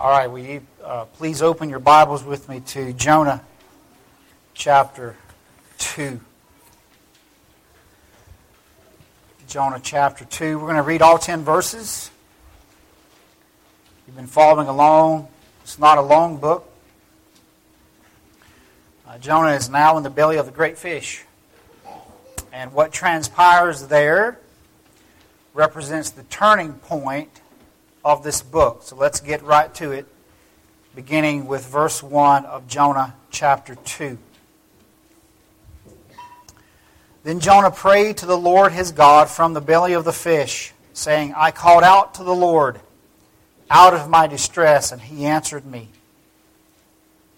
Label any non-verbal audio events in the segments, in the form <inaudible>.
All right, will you uh, please open your Bibles with me to Jonah chapter 2. Jonah chapter 2. We're going to read all 10 verses. You've been following along. It's not a long book. Uh, Jonah is now in the belly of the great fish. And what transpires there represents the turning point of this book. So let's get right to it, beginning with verse 1 of Jonah chapter 2. Then Jonah prayed to the Lord his God from the belly of the fish, saying, I called out to the Lord out of my distress, and he answered me.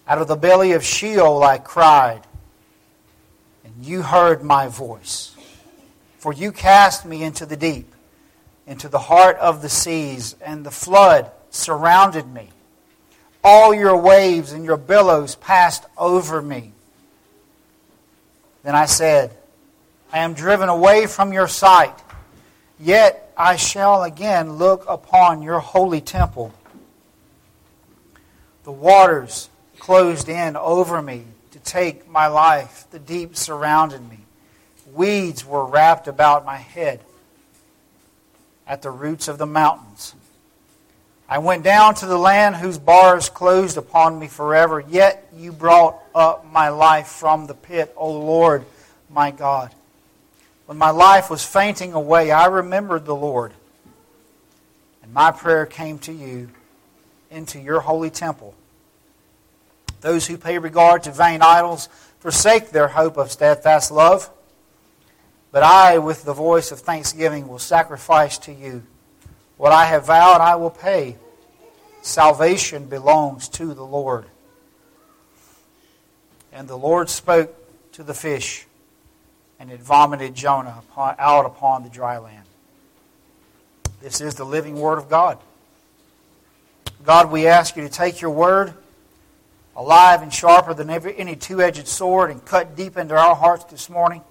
Out of the belly of Sheol I cried, and you heard my voice. For you cast me into the deep into the heart of the seas, and the flood surrounded me. All your waves and your billows passed over me. Then I said, I am driven away from your sight, yet I shall again look upon your holy temple. The waters closed in over me to take my life. The deep surrounded me. Weeds were wrapped about my head at the roots of the mountains. I went down to the land whose bars closed upon me forever, yet you brought up my life from the pit, O Lord my God. When my life was fainting away, I remembered the Lord, and my prayer came to you into your holy temple. Those who pay regard to vain idols forsake their hope of steadfast love. But I, with the voice of thanksgiving, will sacrifice to you. What I have vowed, I will pay. Salvation belongs to the Lord. And the Lord spoke to the fish, and it vomited Jonah out upon the dry land. This is the living Word of God. God, we ask you to take your Word, alive and sharper than any two edged sword, and cut deep into our hearts this morning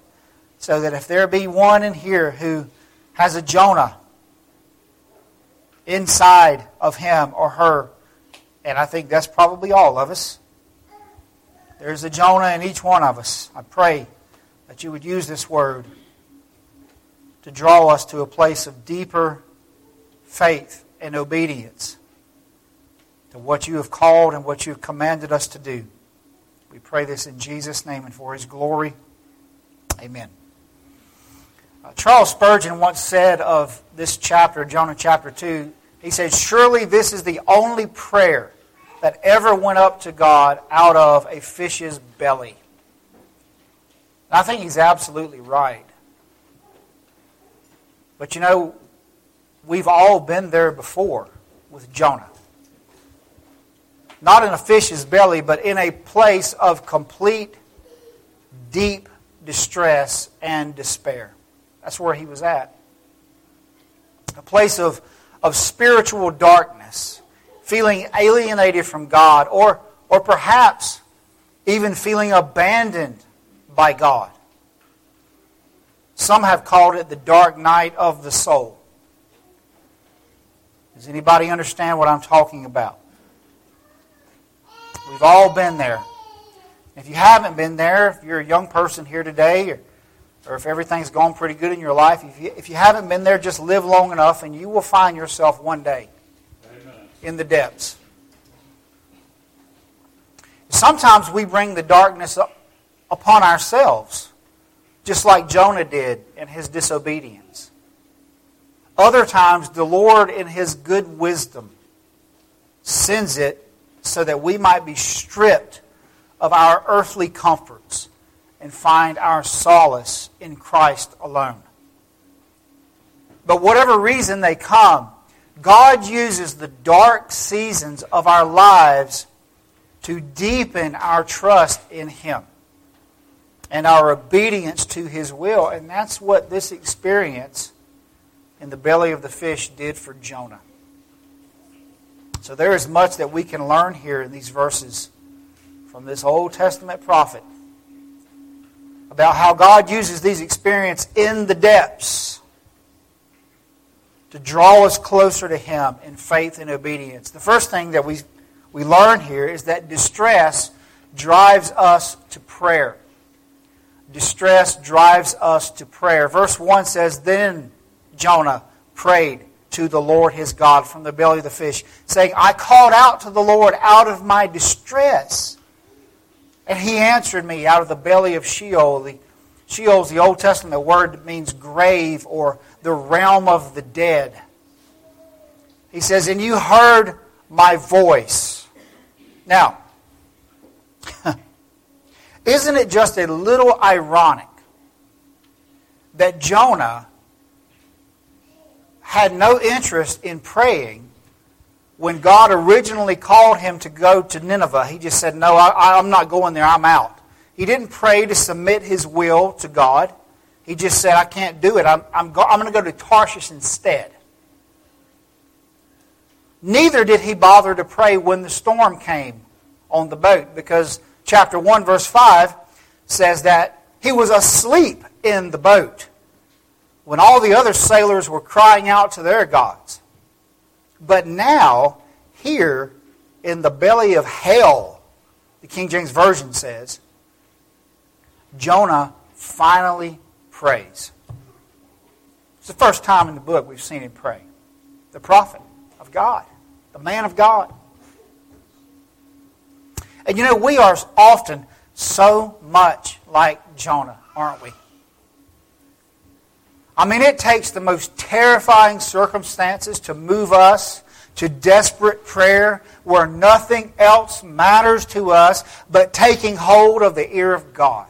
so that if there be one in here who has a Jonah inside of him or her, and I think that's probably all of us, there's a Jonah in each one of us. I pray that you would use this word to draw us to a place of deeper faith and obedience to what you have called and what you have commanded us to do. We pray this in Jesus' name and for his glory. Amen. Uh, Charles Spurgeon once said of this chapter, Jonah chapter 2, he said, Surely this is the only prayer that ever went up to God out of a fish's belly. And I think he's absolutely right. But you know, we've all been there before with Jonah. Not in a fish's belly, but in a place of complete, deep distress and despair. That's where he was at. A place of, of spiritual darkness, feeling alienated from God, or, or perhaps even feeling abandoned by God. Some have called it the dark night of the soul. Does anybody understand what I'm talking about? We've all been there. If you haven't been there, if you're a young person here today, or if everything's going pretty good in your life, if you, if you haven't been there, just live long enough and you will find yourself one day Amen. in the depths. Sometimes we bring the darkness up upon ourselves, just like Jonah did in his disobedience. Other times, the Lord, in his good wisdom, sends it so that we might be stripped of our earthly comforts and find our solace in Christ alone. But whatever reason they come, God uses the dark seasons of our lives to deepen our trust in Him and our obedience to His will. And that's what this experience in the belly of the fish did for Jonah. So there is much that we can learn here in these verses from this Old Testament prophet about how God uses these experiences in the depths to draw us closer to Him in faith and obedience. The first thing that we, we learn here is that distress drives us to prayer. Distress drives us to prayer. Verse 1 says, Then Jonah prayed to the Lord his God from the belly of the fish, saying, I called out to the Lord out of my distress. And he answered me out of the belly of Sheol. Sheol is the Old Testament word that means grave or the realm of the dead. He says, And you heard my voice. Now, <laughs> isn't it just a little ironic that Jonah had no interest in praying when God originally called him to go to Nineveh? He just said, No, I, am not going there, I'm out. He didn't pray to submit his will to God. He just said, I can't do it. I'm, I'm, go, I'm going to go to Tarshish instead. Neither did he bother to pray when the storm came on the boat because chapter 1, verse 5 says that he was asleep in the boat when all the other sailors were crying out to their gods. But now, here in the belly of hell, the King James Version says, Jonah finally prays. It's the first time in the book we've seen him pray. The prophet of God, the man of God. And you know, we are often so much like Jonah, aren't we? I mean, it takes the most terrifying circumstances to move us to desperate prayer where nothing else matters to us but taking hold of the ear of God.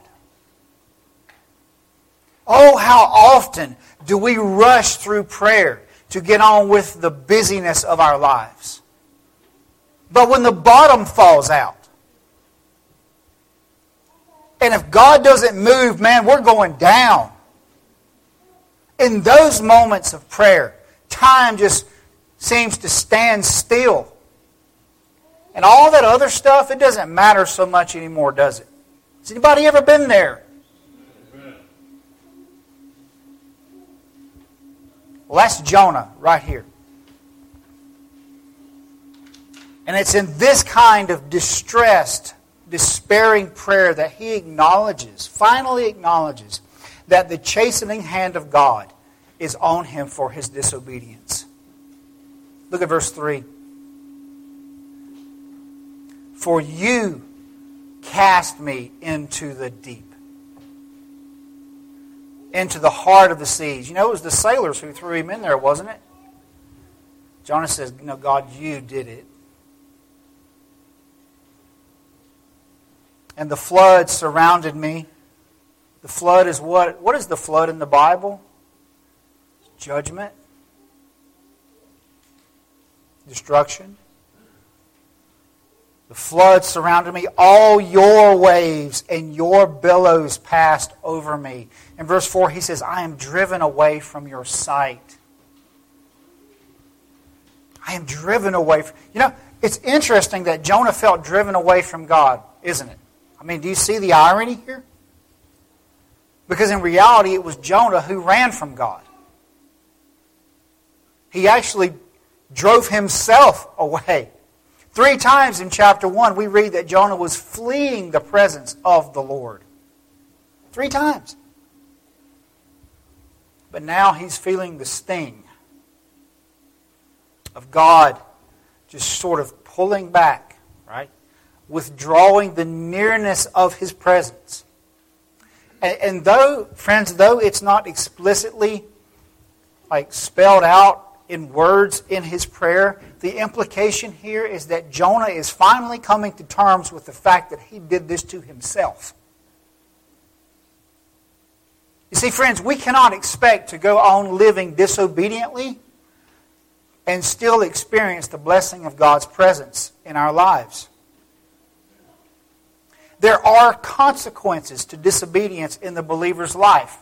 Oh, how often do we rush through prayer to get on with the busyness of our lives? But when the bottom falls out, and if God doesn't move, man, we're going down. In those moments of prayer, time just seems to stand still. And all that other stuff, it doesn't matter so much anymore, does it? Has anybody ever been there? Well, that's Jonah right here. And it's in this kind of distressed despairing prayer that he acknowledges, finally acknowledges, that the chastening hand of God is on him for his disobedience. Look at verse 3. For you cast me into the deep, into the heart of the seas. You know, it was the sailors who threw him in there, wasn't it? Jonah says, No, God, you did it. and the flood surrounded me. The flood is what? What is the flood in the Bible? Judgment, destruction. The flood surrounded me. All your waves and your billows passed over me. In verse 4, he says, I am driven away from your sight. I am driven away. From, you know, it's interesting that Jonah felt driven away from God, isn't it? I mean, do you see the irony here? Because in reality, it was Jonah who ran from God. He actually drove himself away. Three times in chapter 1, we read that Jonah was fleeing the presence of the Lord. Three times. But now he's feeling the sting of God just sort of pulling back, right? withdrawing the nearness of his presence. And, and though, friends, though it's not explicitly like spelled out in words in his prayer, the implication here is that Jonah is finally coming to terms with the fact that he did this to himself. You see, friends, we cannot expect to go on living disobediently and still experience the blessing of God's presence in our lives. There are consequences to disobedience in the believer's life.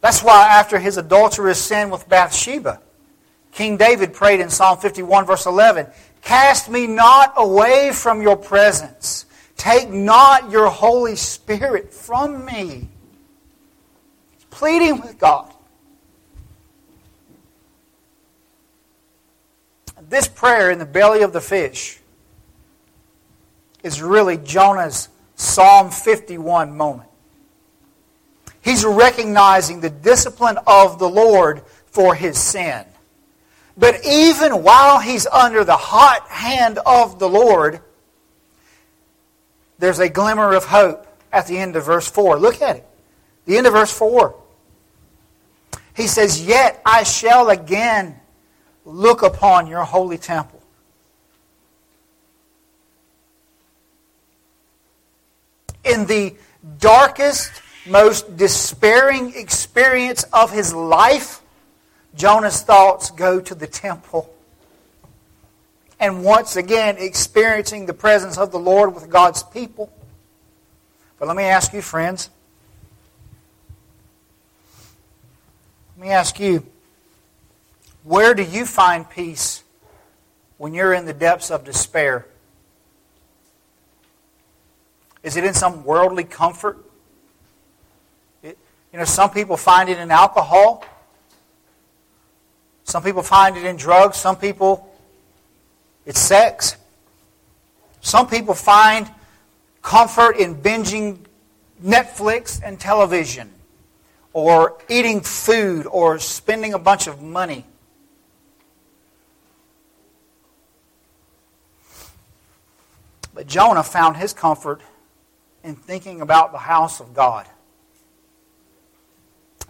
That's why, after his adulterous sin with Bathsheba, King David prayed in Psalm 51, verse 11 Cast me not away from your presence, take not your Holy Spirit from me. He's pleading with God. this prayer in the belly of the fish is really Jonah's Psalm 51 moment. He's recognizing the discipline of the Lord for his sin. But even while he's under the hot hand of the Lord, there's a glimmer of hope at the end of verse 4. Look at it. The end of verse 4. He says, Yet I shall again look upon your holy temple. In the darkest, most despairing experience of his life, Jonah's thoughts go to the temple. And once again, experiencing the presence of the Lord with God's people. But let me ask you, friends. Let me ask you, where do you find peace when you're in the depths of despair? Is it in some worldly comfort? You know, some people find it in alcohol. Some people find it in drugs. Some people, it's sex. Some people find comfort in binging Netflix and television, or eating food, or spending a bunch of money. But Jonah found his comfort in thinking about the house of God.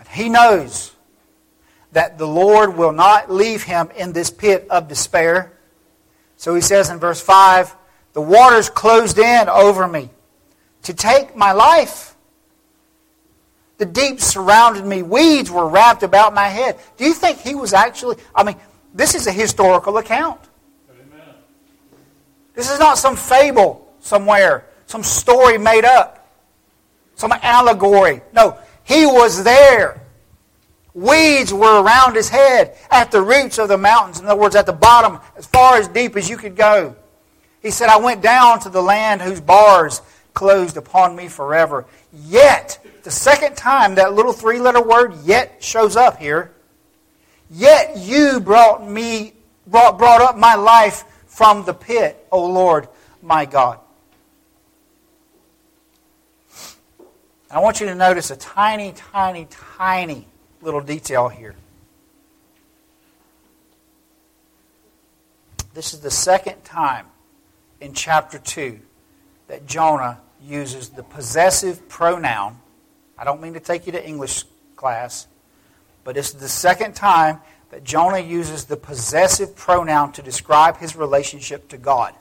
He knows that the Lord will not leave him in this pit of despair. So he says in verse 5 The waters closed in over me to take my life. The deep surrounded me. Weeds were wrapped about my head. Do you think he was actually, I mean, this is a historical account. Amen. This is not some fable somewhere, some story made up, some allegory. No, he was there. Weeds were around his head at the roots of the mountains. In other words, at the bottom, as far as deep as you could go. He said, I went down to the land whose bars closed upon me forever. Yet, the second time that little three letter word yet shows up here, yet you brought me, brought, brought up my life from the pit, O Lord my God. I want you to notice a tiny, tiny, tiny little detail here. This is the second time in chapter 2 that Jonah uses the possessive pronoun. I don't mean to take you to English class, but this is the second time that Jonah uses the possessive pronoun to describe his relationship to God.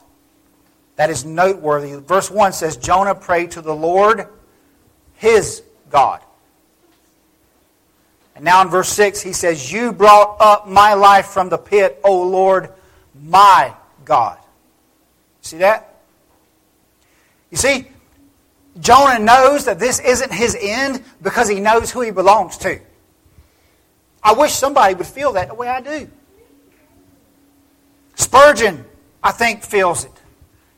That is noteworthy. Verse 1 says, Jonah prayed to the Lord, his God. And now in verse 6, he says, You brought up my life from the pit, O Lord, my God. See that? You see, Jonah knows that this isn't his end because he knows who he belongs to. I wish somebody would feel that the way I do. Spurgeon, I think, feels it.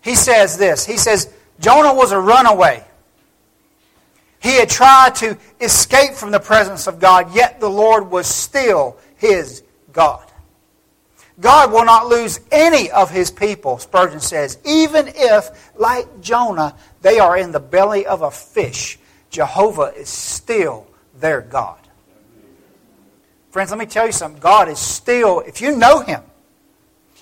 He says this He says, Jonah was a runaway. He had tried to escape from the presence of God, yet the Lord was still his God. God will not lose any of his people, Spurgeon says, even if, like Jonah, they are in the belly of a fish. Jehovah is still their God. Friends, let me tell you something. God is still, if you know him,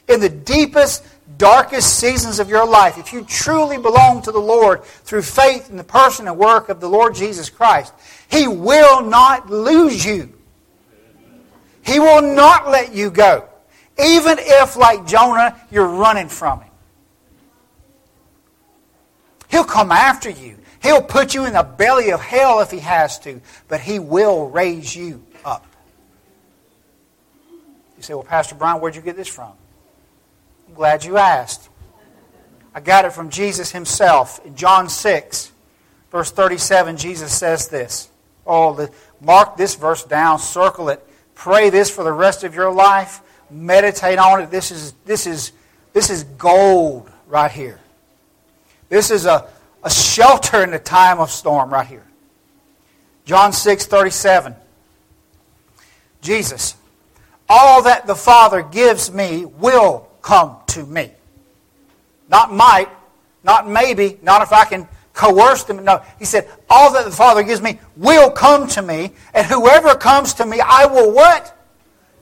in the deepest, darkest seasons of your life, if you truly belong to the Lord through faith in the person and work of the Lord Jesus Christ, He will not lose you. He will not let you go. Even if, like Jonah, you're running from Him. He'll come after you. He'll put you in the belly of hell if He has to, but He will raise you up. You say, well, Pastor Brian, where'd you get this from? I'm glad you asked. I got it from Jesus himself. In John 6, verse 37, Jesus says this. Oh, the, mark this verse down, circle it. Pray this for the rest of your life. Meditate on it. This is, this is, this is gold right here. This is a, a shelter in the time of storm right here. John 6, 37. Jesus, all that the Father gives me will come to me. Not might, not maybe, not if I can coerce them. No, he said, all that the Father gives me will come to me, and whoever comes to me, I will what?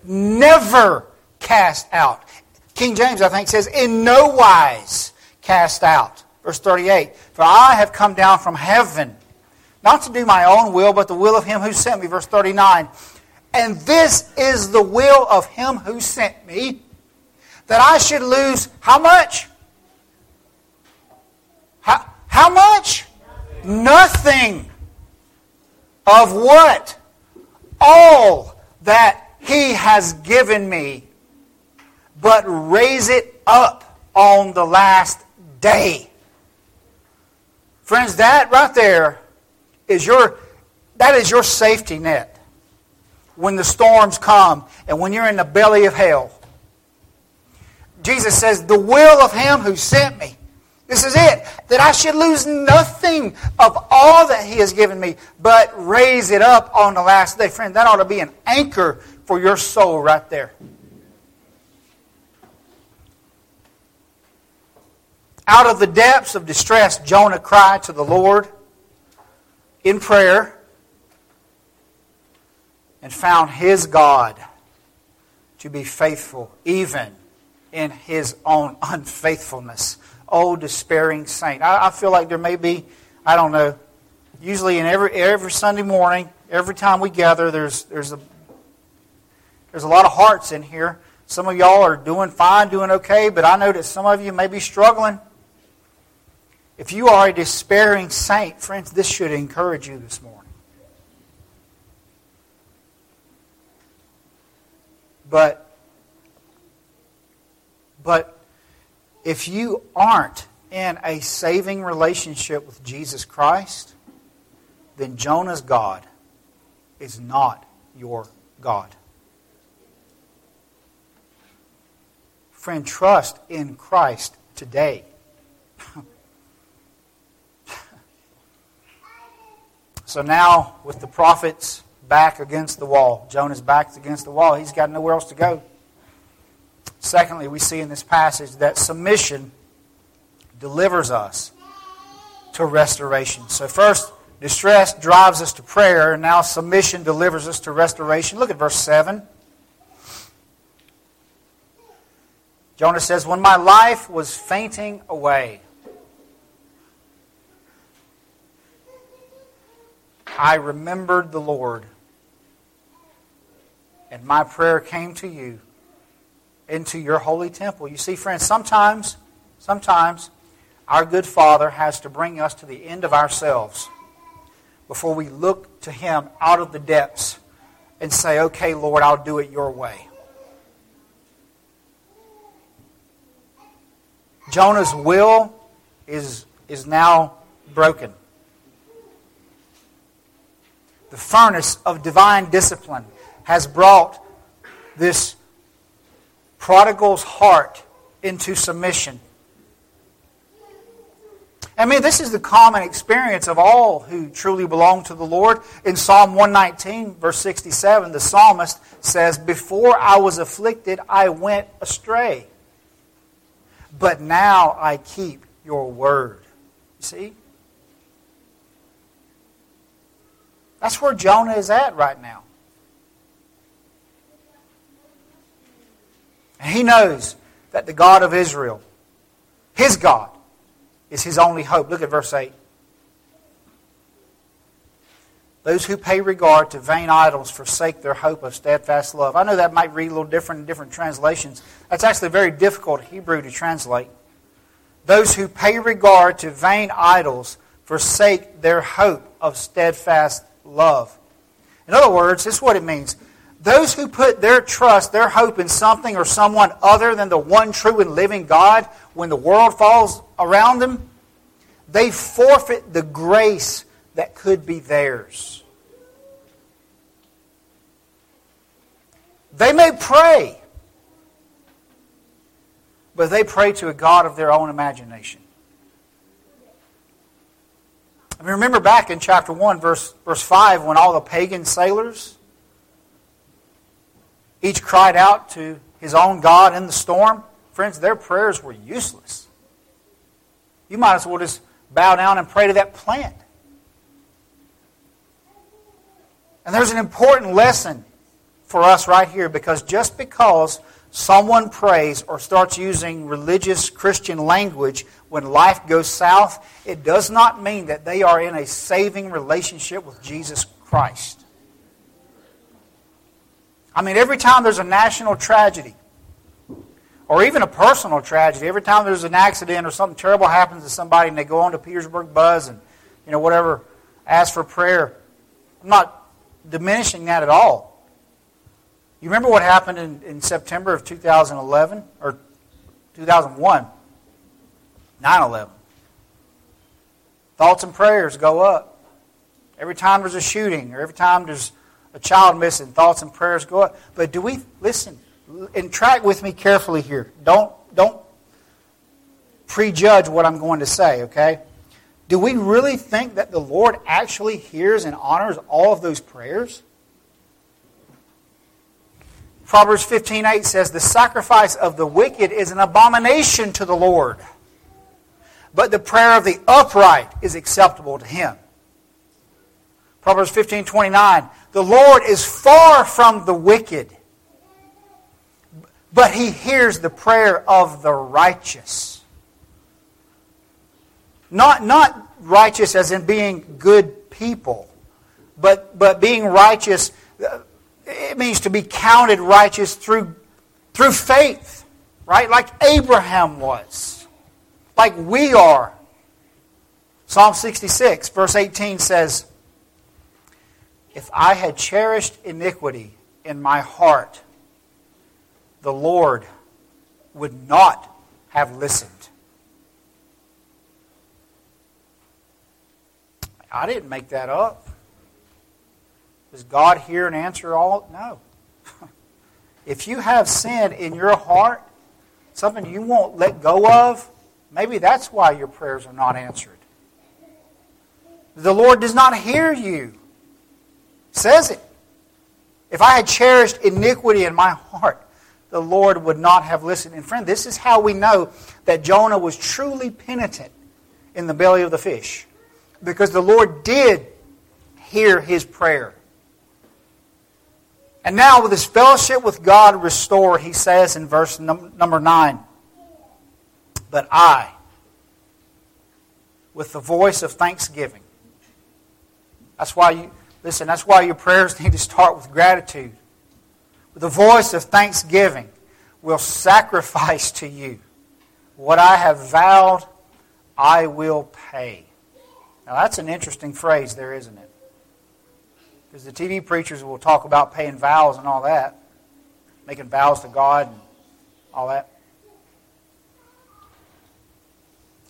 Never cast out. King James, I think, says, in no wise cast out. Verse 38, for I have come down from heaven, not to do my own will, but the will of him who sent me. Verse 39, and this is the will of him who sent me, that I should lose how much? How, how much? Nothing. Of what? All that he has given me, but raise it up on the last day. Friends, that right there is your that is your safety net when the storms come and when you're in the belly of hell. Jesus says, The will of him who sent me. This is it. That I should lose nothing of all that he has given me, but raise it up on the last day. Friend, that ought to be an anchor for your soul right there. Out of the depths of distress, Jonah cried to the Lord in prayer and found his God to be faithful even in his own unfaithfulness. Oh, despairing saint. I, I, feel like there may be, I don't know, usually in every, every Sunday morning, every time we gather, there's, there's, a, there's a lot of hearts in here. Some of y'all are doing fine, doing okay, but I know that some of you may be struggling. If you are a despairing saint, friends, this should encourage you this morning. But but if you aren't in a saving relationship with Jesus Christ, then Jonah's God is not your God. Friend, trust in Christ today. <laughs> so now, with the prophets back against the wall. Jonah's back against the wall. He's got nowhere else to go. Secondly, we see in this passage that submission delivers us to restoration. So, first, distress drives us to prayer, and now submission delivers us to restoration. Look at verse 7. Jonah says, When my life was fainting away, I remembered the Lord and my prayer came to you into your holy temple. You see, friends, sometimes, sometimes our good Father has to bring us to the end of ourselves before we look to Him out of the depths and say, okay, Lord, I'll do it your way. Jonah's will is, is now broken. The furnace of divine discipline has brought this prodigal's heart into submission. I mean, this is the common experience of all who truly belong to the Lord. In Psalm 119, verse 67, the psalmist says, Before I was afflicted, I went astray. But now I keep your word. You see? That's where Jonah is at right now. He knows that the God of Israel, his God, is his only hope. Look at verse 8. Those who pay regard to vain idols forsake their hope of steadfast love. I know that might read a little different in different translations. That's actually very difficult Hebrew to translate. Those who pay regard to vain idols forsake their hope of steadfast love. In other words, this is what it means. Those who put their trust, their hope in something or someone other than the one true and living God, when the world falls around them, they forfeit the grace that could be theirs. They may pray, but they pray to a God of their own imagination. I mean, remember back in chapter 1, verse, verse 5, when all the pagan sailors each cried out to his own God in the storm Friends, their prayers were useless. You might as well just bow down and pray to that plant. And there's an important lesson for us right here because just because someone prays or starts using religious Christian language when life goes south, it does not mean that they are in a saving relationship with Jesus Christ. I mean, every time there's a national tragedy, or even a personal tragedy, every time there's an accident or something terrible happens to somebody and they go on to Petersburg Buzz and, you know, whatever, ask for prayer, I'm not diminishing that at all. You remember what happened in, in September of 2011 or 2001? 9 11. Thoughts and prayers go up. Every time there's a shooting or every time there's a child missing, thoughts and prayers go up. But do we, listen, and track with me carefully here. Don't, don't prejudge what I'm going to say, okay? Do we really think that the Lord actually hears and honors all of those prayers? Proverbs 15:8 says the sacrifice of the wicked is an abomination to the Lord, but the prayer of the upright is acceptable to him. Proverbs 15:29 The Lord is far from the wicked, but he hears the prayer of the righteous. Not, not righteous as in being good people, but, but being righteous, uh, it means to be counted righteous through, through faith, right? Like Abraham was, like we are. Psalm 66, verse 18 says, If I had cherished iniquity in my heart, the Lord would not have listened. I didn't make that up. Does God hear and answer all? No. <laughs> if you have sin in your heart, something you won't let go of, maybe that's why your prayers are not answered. The Lord does not hear you. Says it. If I had cherished iniquity in my heart, the Lord would not have listened. And friend, this is how we know that Jonah was truly penitent in the belly of the fish because the Lord did hear his prayer. And now, with his fellowship with God restored, he says in verse num- number 9, But I, with the voice of thanksgiving, that's why you, listen, that's why your prayers need to start with gratitude. With the voice of thanksgiving, will sacrifice to you what I have vowed I will pay. Now, that's an interesting phrase there, isn't it? Because the TV preachers will talk about paying vows and all that, making vows to God and all that.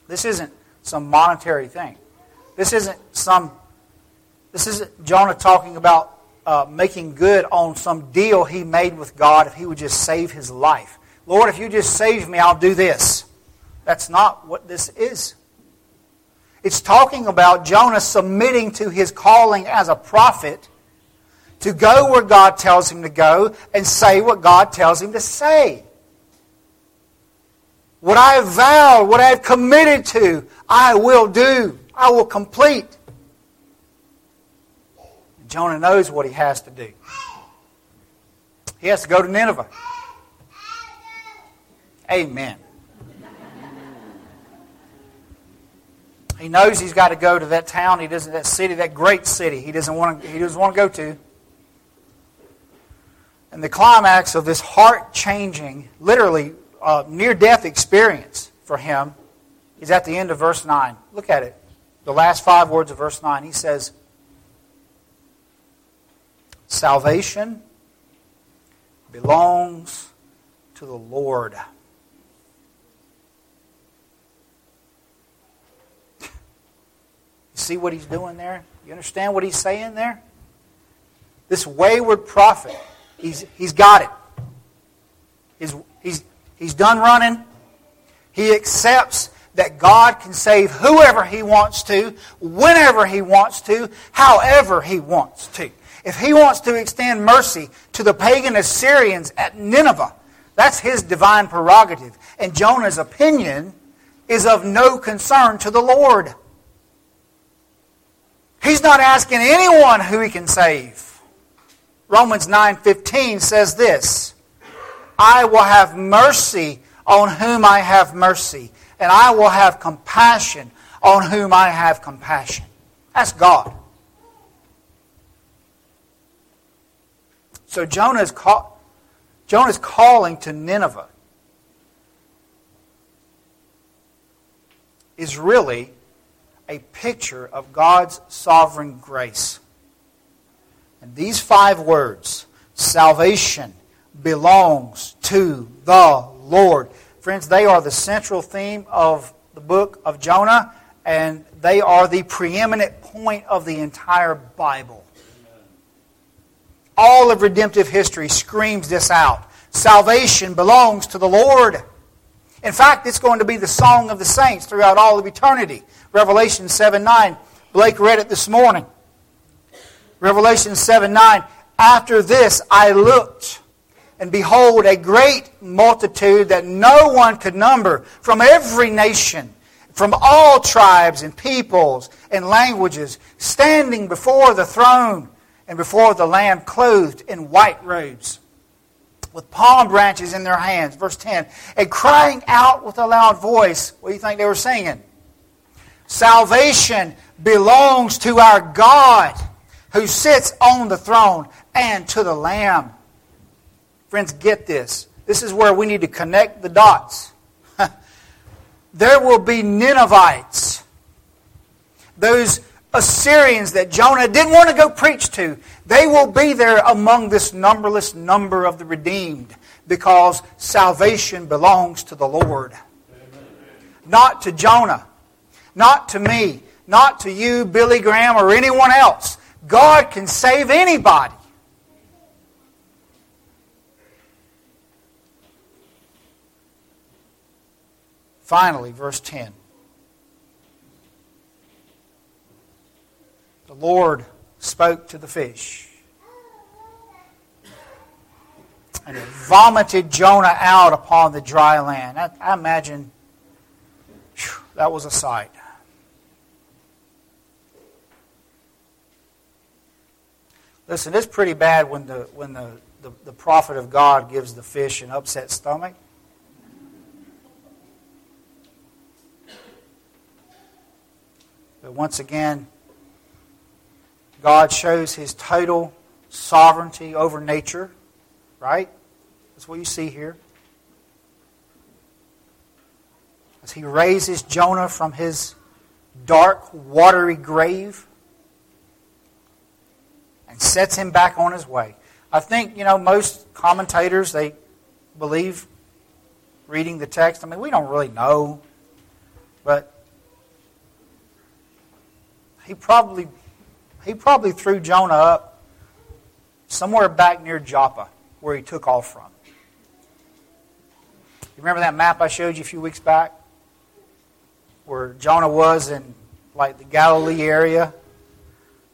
This isn't some monetary thing. This isn't some. This isn't Jonah talking about uh, making good on some deal he made with God if he would just save his life. Lord, if you just save me, I'll do this. That's not what this is. It's talking about Jonah submitting to his calling as a prophet to go where God tells him to go and say what God tells him to say. What I have vowed, what I have committed to, I will do. I will complete. Jonah knows what he has to do. He has to go to Nineveh. Amen. He knows he's got to go to that town. He doesn't that city, that great city. He doesn't want to. He doesn't want to go to. And the climax of this heart-changing, literally uh, near-death experience for him is at the end of verse nine. Look at it. The last five words of verse nine. He says, "Salvation belongs to the Lord." You see what he's doing there? You understand what he's saying there? This wayward prophet, he's, he's got it. He's, he's, he's done running. He accepts that God can save whoever he wants to, whenever he wants to, however he wants to. If he wants to extend mercy to the pagan Assyrians at Nineveh, That's his divine prerogative. And Jonah's opinion is of no concern to the Lord. He's not asking anyone who he can save. Romans 9:15 says this, I will have mercy on whom I have mercy, and I will have compassion on whom I have compassion. That's God. So Jonah is, call, calling to Nineveh. Is really a picture of God's sovereign grace. And these five words salvation belongs to the Lord. Friends, they are the central theme of the book of Jonah, and they are the preeminent point of the entire Bible. All of redemptive history screams this out. Salvation belongs to the Lord. In fact, it's going to be the song of the saints throughout all of eternity. Revelation 7 9. Blake read it this morning. Revelation 7 9. After this I looked, and behold, a great multitude that no one could number from every nation, from all tribes and peoples and languages, standing before the throne and before the Lamb, clothed in white robes, with palm branches in their hands. Verse 10. And crying out with a loud voice. What do you think they were singing? Salvation belongs to our God who sits on the throne and to the Lamb. Friends, get this. This is where we need to connect the dots. <laughs> there will be Ninevites, those Assyrians that Jonah didn't want to go preach to. They will be there among this numberless number of the redeemed because salvation belongs to the Lord. Amen. Not to Jonah. Not to me, not to you, Billy Graham, or anyone else. God can save anybody. Finally, verse 10. The Lord spoke to the fish. And it vomited Jonah out upon the dry land. I, I imagine whew, that was a sight. Listen, it's pretty bad when the when the, the, the prophet of God gives the fish an upset stomach. But once again, God shows his total sovereignty over nature, right? That's what you see here. As he raises Jonah from his dark, watery grave and sets him back on his way. I think, you know, most commentators, they believe reading the text. I mean, we don't really know, but he probably he probably threw Jonah up somewhere back near Joppa, where he took off from. You remember that map I showed you a few weeks back? Where Jonah was in like the Galilee area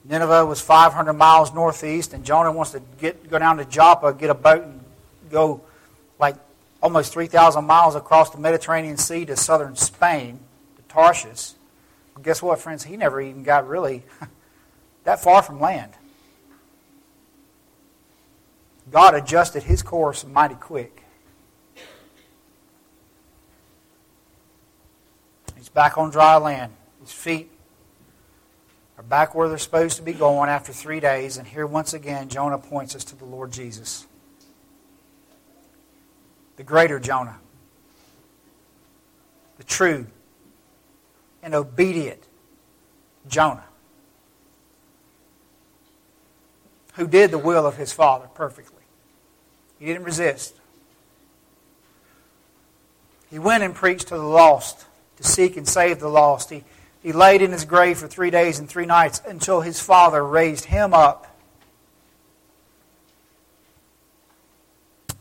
Nineveh was 500 miles northeast, and Jonah wants to get go down to Joppa, get a boat, and go like almost 3,000 miles across the Mediterranean Sea to southern Spain, to Tarshish. Guess what, friends? He never even got really that far from land. God adjusted his course mighty quick. He's back on dry land. His feet are back where they're supposed to be going after three days. And here, once again, Jonah points us to the Lord Jesus. The greater Jonah. The true and obedient Jonah. Who did the will of his Father perfectly. He didn't resist. He went and preached to the lost to seek and save the lost. He he laid in his grave for three days and three nights until his father raised him up.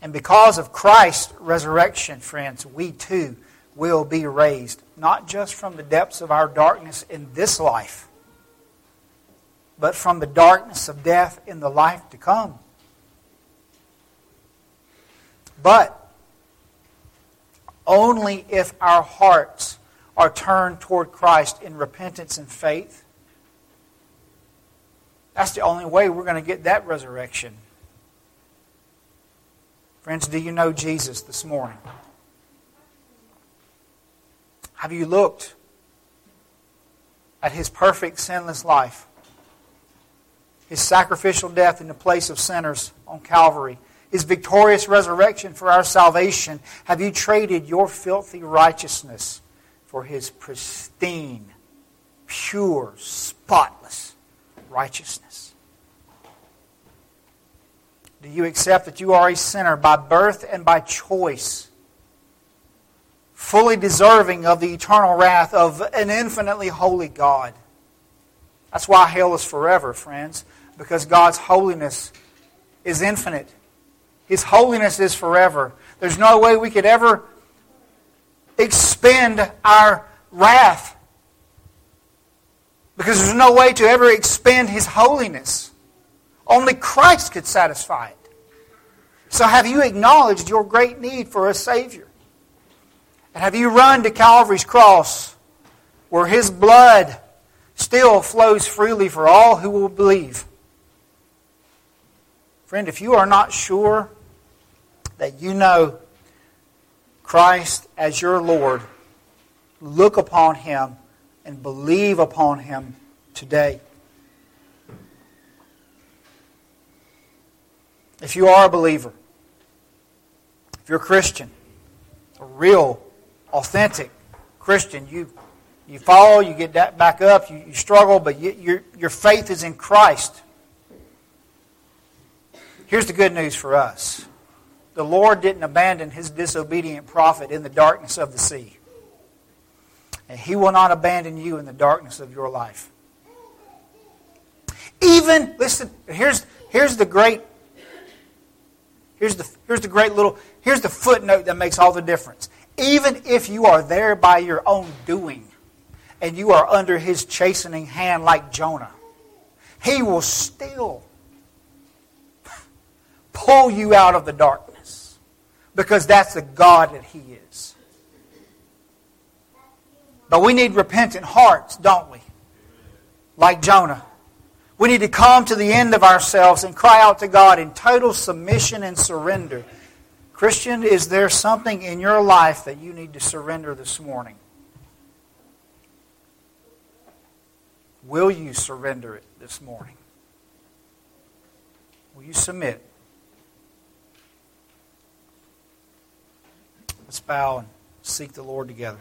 And because of Christ's resurrection, friends, we too will be raised, not just from the depths of our darkness in this life, but from the darkness of death in the life to come. But only if our hearts are turned toward Christ in repentance and faith. That's the only way we're going to get that resurrection. Friends, do you know Jesus this morning? Have you looked at his perfect, sinless life? His sacrificial death in the place of sinners on Calvary? His victorious resurrection for our salvation? Have you traded your filthy righteousness for his pristine, pure, spotless righteousness? Do you accept that you are a sinner by birth and by choice? fully deserving of the eternal wrath of an infinitely holy God. That's why hell is forever, friends, because God's holiness is infinite. His holiness is forever. There's no way we could ever expend our wrath because there's no way to ever expend His holiness. Only Christ could satisfy it. So, have you acknowledged your great need for a Savior? And have you run to Calvary's cross where His blood still flows freely for all who will believe? Friend, if you are not sure that you know Christ as your Lord, look upon Him and believe upon Him today. If you are a believer, if you're a Christian, a real authentic Christian. You, you fall, you get back up, you, you struggle, but you, your, your faith is in Christ. Here's the good news for us the Lord didn't abandon his disobedient prophet in the darkness of the sea. And he will not abandon you in the darkness of your life. Even, listen, here's, here's the great, here's the, here's the great little, here's the footnote that makes all the difference. Even if you are there by your own doing and you are under his chastening hand like Jonah, he will still pull you out of the darkness because that's the God that he is. But we need repentant hearts, don't we? Like Jonah. We need to come to the end of ourselves and cry out to God in total submission and surrender Christian, is there something in your life that you need to surrender this morning? Will you surrender it this morning? Will you submit? Let's bow and seek the Lord together.